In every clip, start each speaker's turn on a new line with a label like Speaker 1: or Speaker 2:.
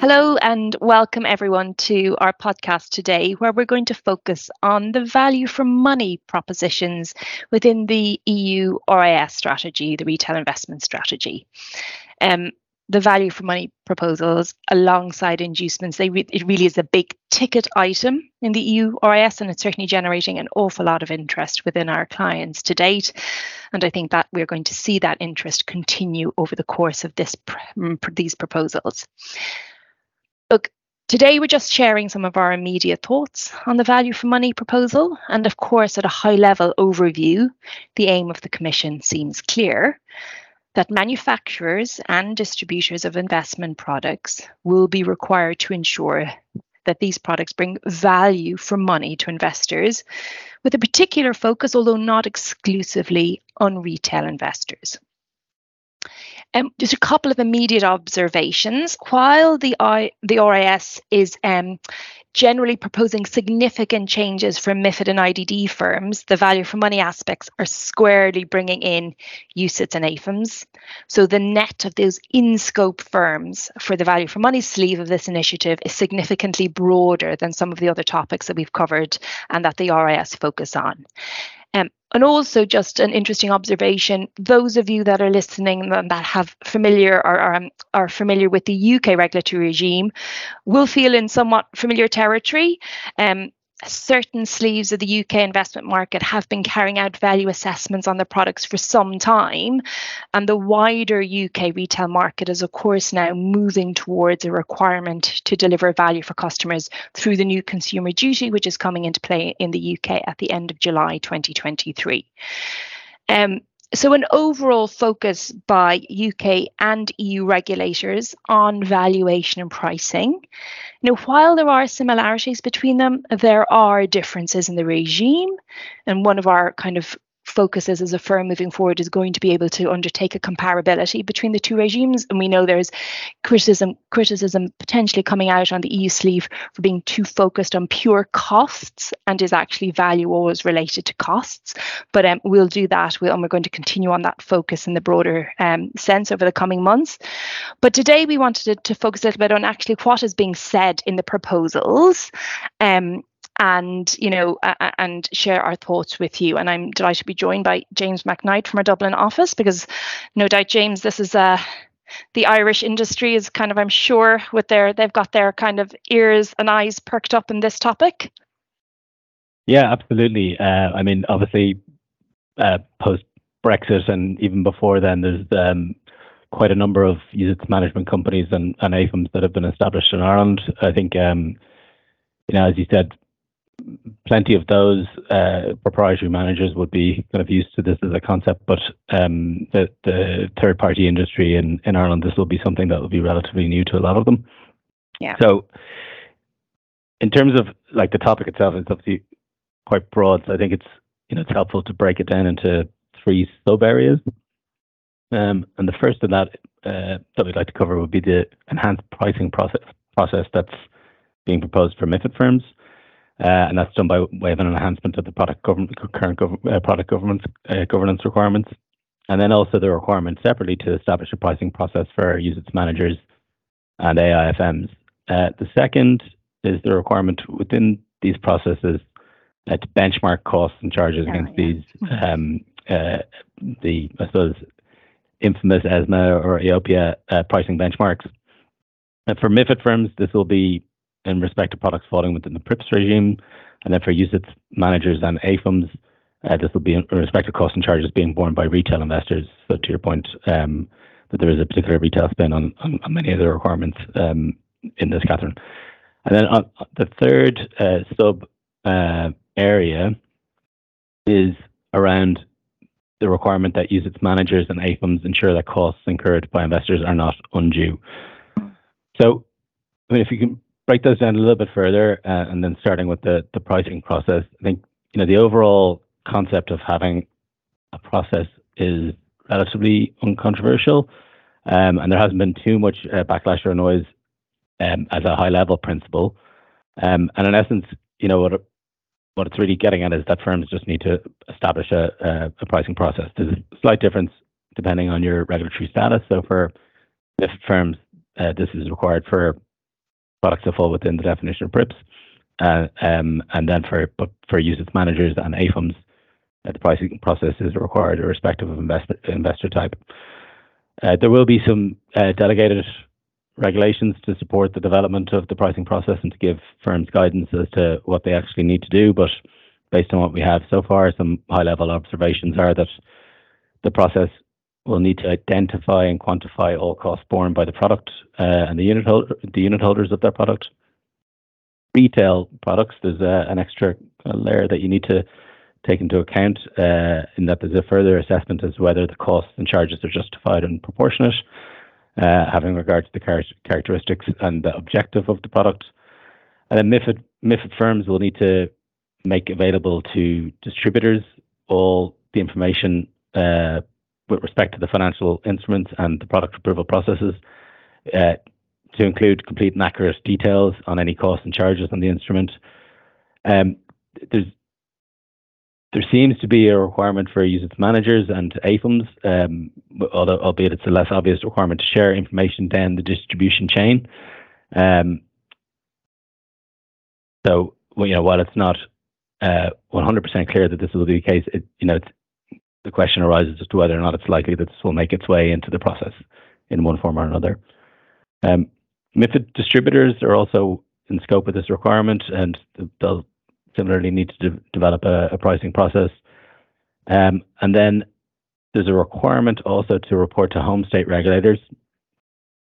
Speaker 1: Hello, and welcome everyone to our podcast today, where we're going to focus on the value for money propositions within the EU RIS strategy, the retail investment strategy. Um, the value for money proposals alongside inducements, they re- it really is a big ticket item in the EU RIS, and it's certainly generating an awful lot of interest within our clients to date. And I think that we're going to see that interest continue over the course of this these proposals. Look, today we're just sharing some of our immediate thoughts on the value for money proposal. And of course, at a high level overview, the aim of the Commission seems clear that manufacturers and distributors of investment products will be required to ensure that these products bring value for money to investors, with a particular focus, although not exclusively, on retail investors. Um, just a couple of immediate observations. While the I, the RIS is um, generally proposing significant changes for MIFID and IDD firms, the value for money aspects are squarely bringing in UCITS and AIFMs. So the net of those in-scope firms for the value for money sleeve of this initiative is significantly broader than some of the other topics that we've covered and that the RIS focus on. Um, and also just an interesting observation those of you that are listening and that have familiar or are, um, are familiar with the uk regulatory regime will feel in somewhat familiar territory. Um, certain sleeves of the UK investment market have been carrying out value assessments on their products for some time. And the wider UK retail market is, of course, now moving towards a requirement to deliver value for customers through the new consumer duty, which is coming into play in the UK at the end of July 2023. Um, so, an overall focus by UK and EU regulators on valuation and pricing. Now, while there are similarities between them, there are differences in the regime. And one of our kind of focuses as a firm moving forward is going to be able to undertake a comparability between the two regimes. And we know there's criticism criticism potentially coming out on the EU sleeve for being too focused on pure costs and is actually value always related to costs. But um, we'll do that. We'll, and we're going to continue on that focus in the broader um, sense over the coming months. But today we wanted to, to, focus a little bit on actually what is being said in the proposals. Um, and you know uh, and share our thoughts with you. And i'm delighted to be joined by james mcknight from our dublin office because no doubt james this is uh, the irish industry is kind of i'm sure with their they've got their kind of ears and eyes perked up in this topic.
Speaker 2: Yeah absolutely. Uh, i mean obviously uh, post brexit and even before then there's um, quite a number of UCITS management companies and, and AIFMs that have been established in Ireland. I think, um, you know, as you said, plenty of those uh, proprietary managers would be kind of used to this as a concept, but um, the, the third party industry in, in Ireland, this will be something that will be relatively new to a lot of them.
Speaker 1: Yeah.
Speaker 2: So, in terms of like the topic itself, it's obviously quite broad. So I think it's you know it's helpful to break it down into three sub areas. Um, and the first of that uh, that we'd like to cover would be the enhanced pricing process process that's being proposed for MIFID firms. Uh, and that's done by way of an enhancement of the product government, current gov- uh, product governance uh, governance requirements, and then also the requirement separately to establish a pricing process for UCITS managers and AIFMs. Uh, the second is the requirement within these processes uh, to benchmark costs and charges oh, against yeah. these um, uh, the I suppose infamous ESMA or EIOPA pricing benchmarks. And for MIFID firms, this will be in respect to products falling within the PRIIPs regime. And then for UCITS managers and AIFMs, uh, this will be in respect to costs and charges being borne by retail investors. So to your point, um, that there is a particular retail spin on, on, on many of the requirements um, in this, Catherine. And then on the third uh, sub uh, area is around the requirement that UCITS managers and AIFMs ensure that costs incurred by investors are not undue. So, I mean, if you can break those down a little bit further, uh, and then starting with the pricing process, I think you know the overall concept of having a process is relatively uncontroversial, um, and there hasn't been too much uh, backlash or noise um, as a high level principle. Um, and in essence, you know what what it's really getting at is that firms just need to establish a pricing process. There's a slight difference depending on your regulatory status. So for if firms, uh, this is required for products that fall within the definition of PRIIPs. Uh, um, and then for for UCITS managers and AIFMs, uh, the pricing process is required irrespective of investment, investor type. Uh, there will be some uh, delegated regulations to support the development of the pricing process and to give firms guidance as to what they actually need to do. But based on what we have so far, some high level observations are that the process will need to identify and quantify all costs borne by the product uh, and the unit holders of that product. Retail products, there's uh, an extra layer that you need to take into account uh, in that there's a further assessment as to whether the costs and charges are justified and proportionate, having regard to the char- characteristics and the objective of the product. And then MIFID, firms will need to make available to distributors all the information with respect to the financial instruments and the product approval processes uh, to include complete and accurate details on any costs and charges on the instrument. Um, there's there seems to be a requirement for UCITS managers and AIFMs, um, although, albeit it's a less obvious requirement to share information down the distribution chain. Um, so, well, you know, while it's not uh, 100% clear that this will be the case, it, you know, the question arises as to whether or not it's likely that this will make its way into the process in one form or another. Um, MIFID distributors are also in scope of this requirement, and they'll similarly need to de- develop a, a, pricing process. Um, and then there's a requirement also to report to home state regulators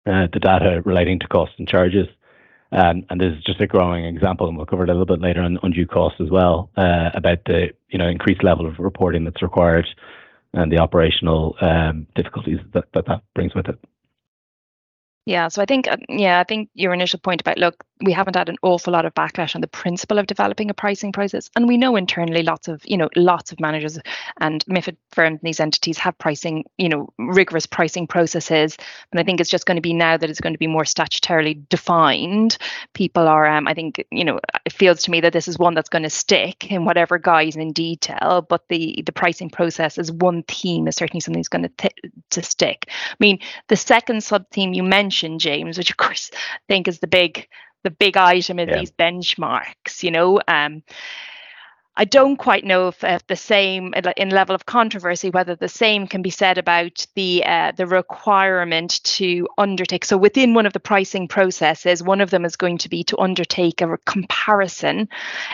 Speaker 2: uh, the data relating to costs and charges. Um, and this is just a growing example, and we'll cover it a little bit later on undue costs as well, uh, about the you know increased level of reporting that's required and the operational um, difficulties that, that that brings with it.
Speaker 1: Yeah, so I think, uh, yeah, I think your initial point about look, we haven't had an awful lot of backlash on the principle of developing a pricing process, and we know internally lots of, you know, lots of managers and MIFID firms and these entities have pricing, you know, rigorous pricing processes. And I think it's just going to be now that it's going to be more statutorily defined. People are, um, I think, you know, it feels to me that this is one that's going to stick in whatever guise in detail, but the the pricing process is one theme is certainly something that's going to t- to stick. I mean, the second sub theme you mentioned, James, which of course I think is the big the big item in yeah. these benchmarks. You know, um, I don't quite know if, if, the same in level of controversy whether the same can be said about the uh, the requirement to undertake. So within one of the pricing processes, one of them is going to be to undertake a comparison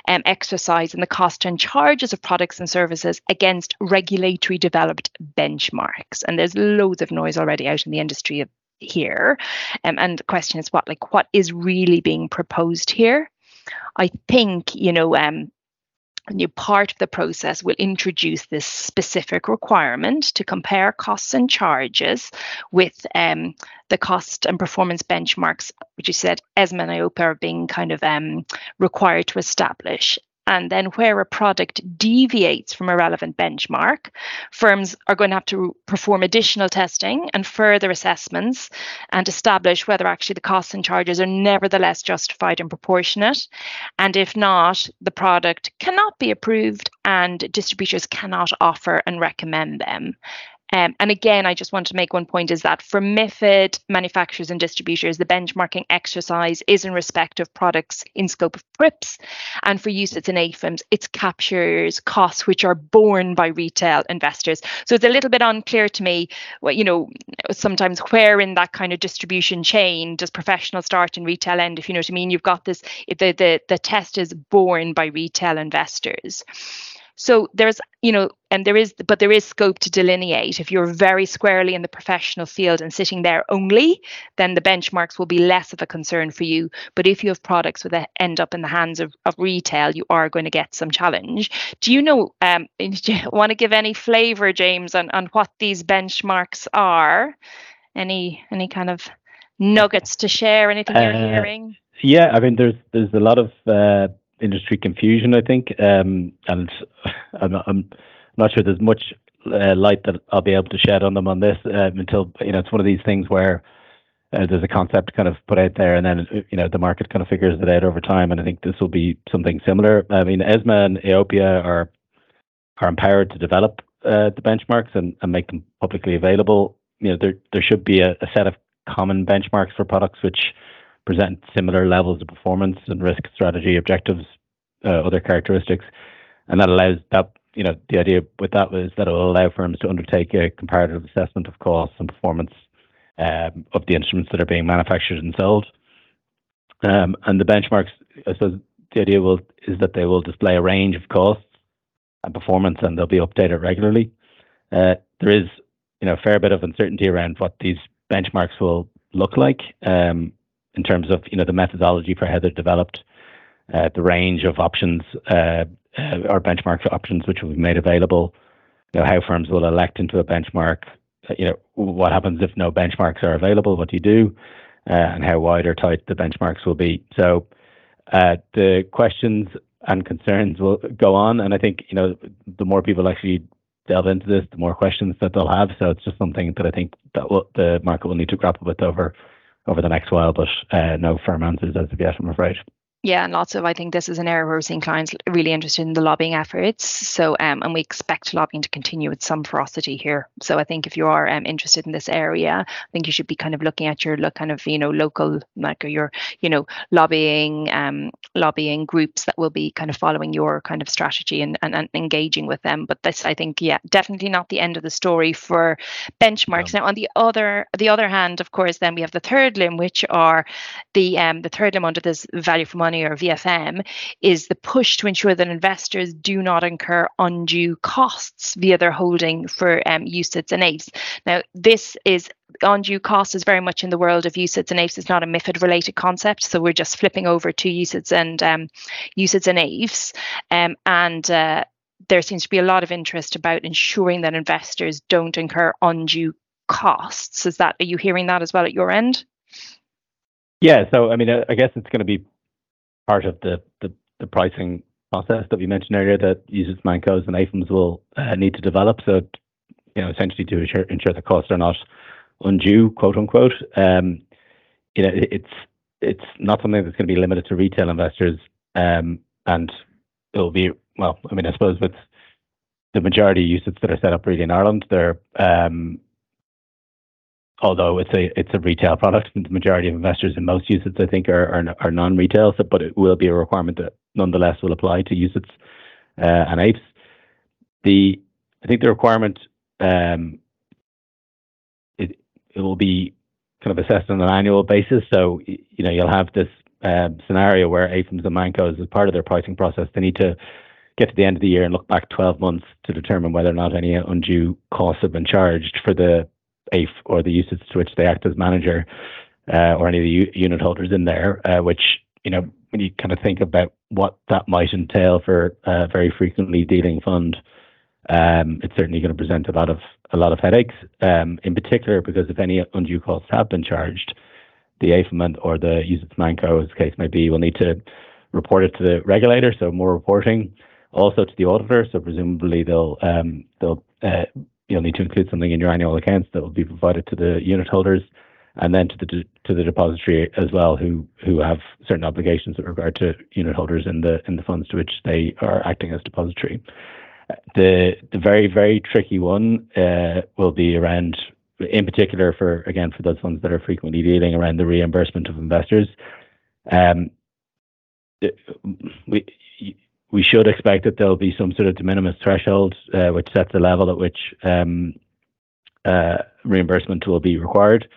Speaker 1: um, exercise in the cost and charges of products and services against regulatory developed benchmarks. And there's loads of noise already out in the industry here. Um, and the question is what like what is really being proposed here? I think, you know, um, a new part of the process will introduce this specific requirement to compare costs and charges with um, the cost and performance benchmarks, which you said ESMA and EIOPA are being kind of um, required to establish. And then, where a product deviates from a relevant benchmark, firms are going to have to perform additional testing and further assessments and establish whether actually the costs and charges are nevertheless justified and proportionate. And if not, the product cannot be approved and distributors cannot offer and recommend them. Um, and again, I just want to make one point is that for MIFID manufacturers and distributors, the benchmarking exercise is in respect of products in scope of PRIIPs. And for UCITS and AIFMs, it captures costs which are borne by retail investors. So it's a little bit unclear to me, what, you know, sometimes where in that kind of distribution chain does professional start and retail end, if you know what I mean? You've got this, the, the, the test is borne by retail investors. So there's, you know, and there is, but there is scope to delineate. If you're very squarely in the professional field and sitting there only, then the benchmarks will be less of a concern for you. But if you have products that end up in the hands of, of retail, you are going to get some challenge. Do you know, um, do you want to give any flavor, James, on, on what these benchmarks are? Any, any kind of nuggets to share? Anything you're uh, hearing?
Speaker 2: Yeah, I mean, there's there's a lot of uh, industry confusion, I think, um, and I'm, I'm not sure there's much uh, light that I'll be able to shed on them on this um, until you know it's one of these things where uh, there's a concept kind of put out there, and then you know the market kind of figures it out over time. And I think this will be something similar. I mean, ESMA and EIOPA are are empowered to develop uh, the benchmarks and, and make them publicly available. You know, there there should be a, a set of common benchmarks for products which present similar levels of performance and risk strategy objectives, uh, other characteristics, and that allows that you know the idea with that was that it will allow firms to undertake a comparative assessment of costs and performance um, of the instruments that are being manufactured and sold. Um, and the benchmarks, suppose, the idea will is that they will display a range of costs and performance, and they'll be updated regularly. Uh, there is, you know, a fair bit of uncertainty around what these benchmarks will look like um, in terms of, you know, the methodology for how they're developed, uh, the range of options uh, uh or benchmark options which will be made available, you know, how firms will elect into a benchmark, uh, you know, what happens if no benchmarks are available, what do you do, uh, and how wide or tight the benchmarks will be. So the questions and concerns will go on. And I think, you know, the more people actually delve into this, the more questions that they'll have. So it's just something that I think that will, the market will need to grapple with over over the next while, but uh, no firm answers as of yet, I'm afraid.
Speaker 1: Yeah, and lots of I think this is an area where we're seeing clients really interested in the lobbying efforts. So um, and we expect lobbying to continue with some ferocity here. So I think if you are um, interested in this area, I think you should be kind of looking at your look kind of you know local like your you know lobbying um, lobbying groups that will be kind of following your kind of strategy and, and, and engaging with them. But this I think yeah definitely not the end of the story for benchmarks. Now on the other the other hand, of course, then we have the third limb, which are the um, the third limb under this value for money money or VFM is the push to ensure that investors do not incur undue costs via their holding for um, UCITS and AIFs. Now, this is undue cost is very much in the world of UCITS and AIFs. It's not a MIFID related concept. So we're just flipping over to UCITS and um, UCITS and AIFs. Um, and uh, there seems to be a lot of interest about ensuring that investors don't incur undue costs. Is that are you hearing that as well at your end?
Speaker 2: Yeah, so I mean, I guess it's going to be part of the, the, the pricing process that we mentioned earlier that UCITS Mancos and AIFMs will uh, need to develop. So, you know, essentially to ensure, ensure the costs are not undue, quote unquote. Um, you know, it's it's not something that's going to be limited to retail investors, um, and it'll be well. I mean, I suppose with the majority of UCITS that are set up really in Ireland, they're um, although it's a it's a retail product, the majority of investors in most UCITS, I think, are are, are non-retail. So, but it will be a requirement that nonetheless will apply to UCITS uh, and AIFs. The I think the requirement um, it it will be kind of assessed on an annual basis. So you know you'll have this um, scenario where AIFMs and Mancos, as part of their pricing process, they need to get to the end of the year and look back 12 months to determine whether or not any undue costs have been charged for the AIF or the UCITS to which they act as manager uh, or any of the u- unit holders in there, uh, which, you know, when you kind of think about what that might entail for a very frequently dealing fund, um, it's certainly going to present a lot of a lot of headaches. Um, in particular, because if any undue costs have been charged, the AIFM or the UCITS Manco, as the case may be, will need to report it to the regulator. So more reporting, also to the auditor. So presumably they'll um, they'll uh, you'll need to include something in your annual accounts that will be provided to the unit holders and then to the to the depository as well, who who have certain obligations with regard to unit holders in the in the funds to which they are acting as depository. The the very very tricky one uh, will be around, in particular for again for those funds that are frequently dealing around the reimbursement of investors. Um, we we should expect that there'll be some sort of de minimis threshold, uh, which sets the level at which um, uh, reimbursement will be required.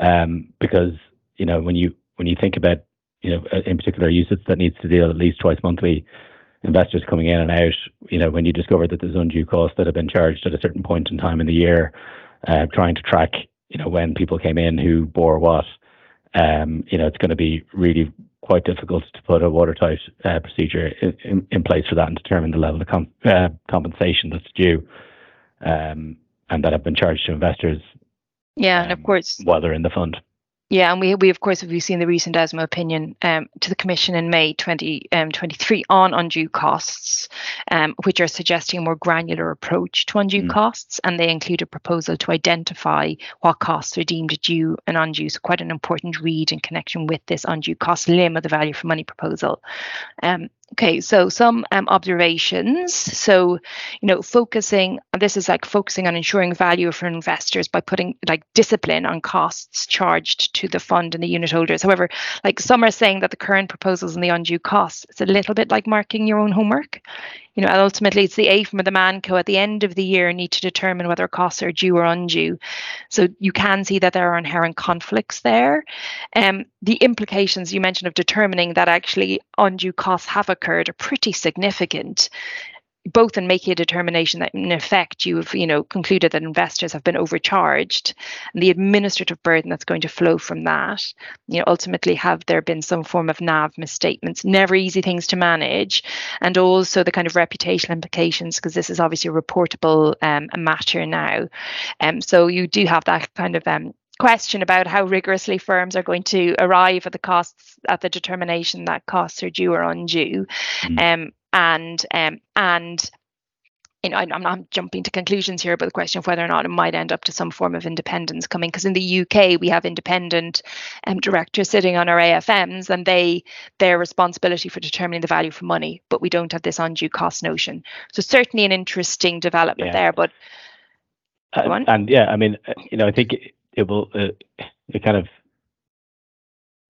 Speaker 2: Um, because you know when you when you think about you know uh, in particular UCITS that needs to deal at least twice monthly investors coming in and out. You know when you discover that there's undue costs that have been charged at a certain point in time in the year, uh, trying to track you know when people came in who bore what. Um, you know it's going to be really quite difficult to put a watertight uh, procedure in, in, in, place for that and determine the level of com- uh, compensation that's due um, and that have been charged to investors.
Speaker 1: Yeah, um, and of um, course,
Speaker 2: while they're in the fund.
Speaker 1: Yeah, and we, we of course, have seen the recent ESMA opinion um, to the Commission in May 2023 um, on undue costs, um, which are suggesting a more granular approach to undue mm. costs, and they include a proposal to identify what costs are deemed due and undue. So, quite an important read in connection with this undue cost limb of the value for money proposal. Okay, so some um, observations. So, you know, focusing, this is like focusing on ensuring value for investors by putting like discipline on costs charged to the fund and the unit holders. However, like some are saying that the current proposals and the undue costs, it's a little bit like marking your own homework you know, ultimately it's the AIFM or the ManCo at the end of the year need to determine whether costs are due or undue. So you can see that there are inherent conflicts there. Um, the implications you mentioned of determining that actually undue costs have occurred are pretty significant both in making a determination that in effect you've you know concluded that investors have been overcharged and the administrative burden that's going to flow from that you know ultimately have there been some form of nav misstatements never easy things to manage and also the kind of reputational implications because this is obviously a reportable um, matter now um, so you do have that kind of um, question about how rigorously firms are going to arrive at the costs at the determination that costs are due or undue mm. um, and um, and you know, I'm not jumping to conclusions here, but the question of whether or not it might end up to some form of independence coming, because in the UK we have independent um, directors sitting on our AFMs, and they their responsibility for determining the value for money, but we don't have this undue cost notion. So certainly an interesting development yeah. there, but.
Speaker 2: And, and, yeah, I mean, you know, I think it, it will uh, it kind of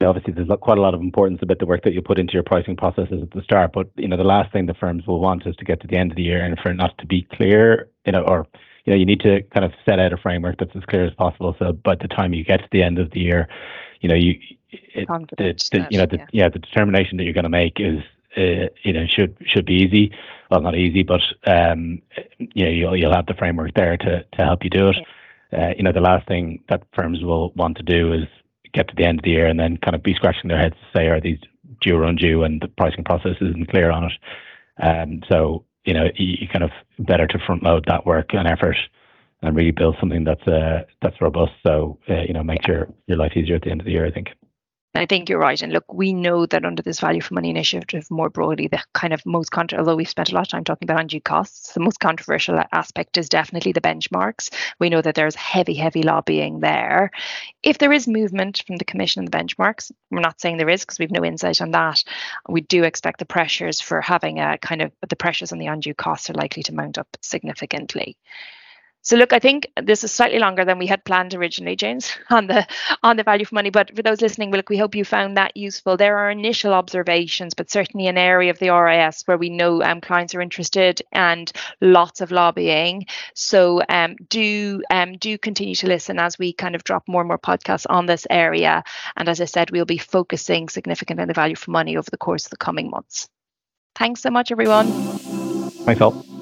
Speaker 2: obviously there's quite a lot of importance about the work that you put into your pricing processes at the start. But you know, the last thing the firms will want is to get to the end of the year and for it not to be clear, you know, or you know, you need to kind of set out a framework that's as clear as possible. So by the time you get to the end of the year, you know, you it, the, the, you know, the, yeah. yeah, the determination that you're going to make is uh, you know should should be easy. Well, not easy, but um, you know, you'll you'll have the framework there to to help you do it. Uh, you know, the last thing that firms will want to do is get to the end of the year and then kind of be scratching their heads to say, are these due or undue? And the pricing process isn't clear on it. Um, so, you know, you, you kind of better to front load that work and effort and really build something that's uh, that's robust. So, uh, you know, makes your, your life easier at the end of the year, I think.
Speaker 1: I think you're right. And look, we know that under this value for money initiative, more broadly, the kind of most contra- although we've spent a lot of time talking about undue costs, the most controversial aspect is definitely the benchmarks. We know that there's heavy, heavy lobbying there. If there is movement from the Commission on the benchmarks, we're not saying there is because we've no insight on that. We do expect the pressures for having a kind of the pressures on the undue costs are likely to mount up significantly. So look, I think this is slightly longer than we had planned originally, James, on the on the value for money. But for those listening, look, we hope you found that useful. There are initial observations, but certainly an area of the RIS where we know um, clients are interested and lots of lobbying. So um, do um, do continue to listen as we kind of drop more and more podcasts on this area. And as I said, we'll be focusing significantly on the value for money over the course of the coming months. Thanks so much, everyone.
Speaker 2: Thanks all.